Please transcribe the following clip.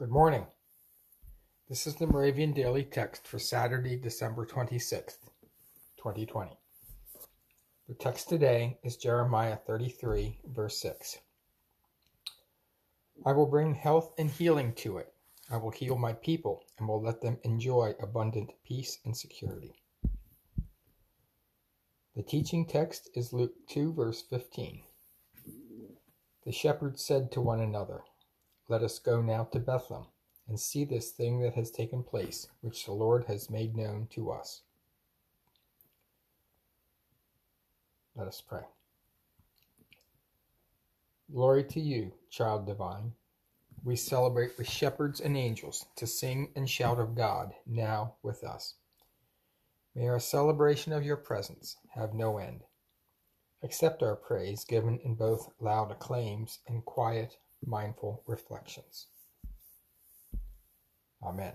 Good morning. This is the Moravian Daily Text for Saturday, December 26th, 2020. The text today is Jeremiah 33, verse 6. I will bring health and healing to it. I will heal my people and will let them enjoy abundant peace and security. The teaching text is Luke 2, verse 15. The shepherds said to one another, Let us go now to Bethlehem and see this thing that has taken place, which the Lord has made known to us. Let us pray. Glory to you, child divine. We celebrate with shepherds and angels to sing and shout of God now with us. May our celebration of your presence have no end. Accept our praise given in both loud acclaims and quiet, mindful reflections. Amen.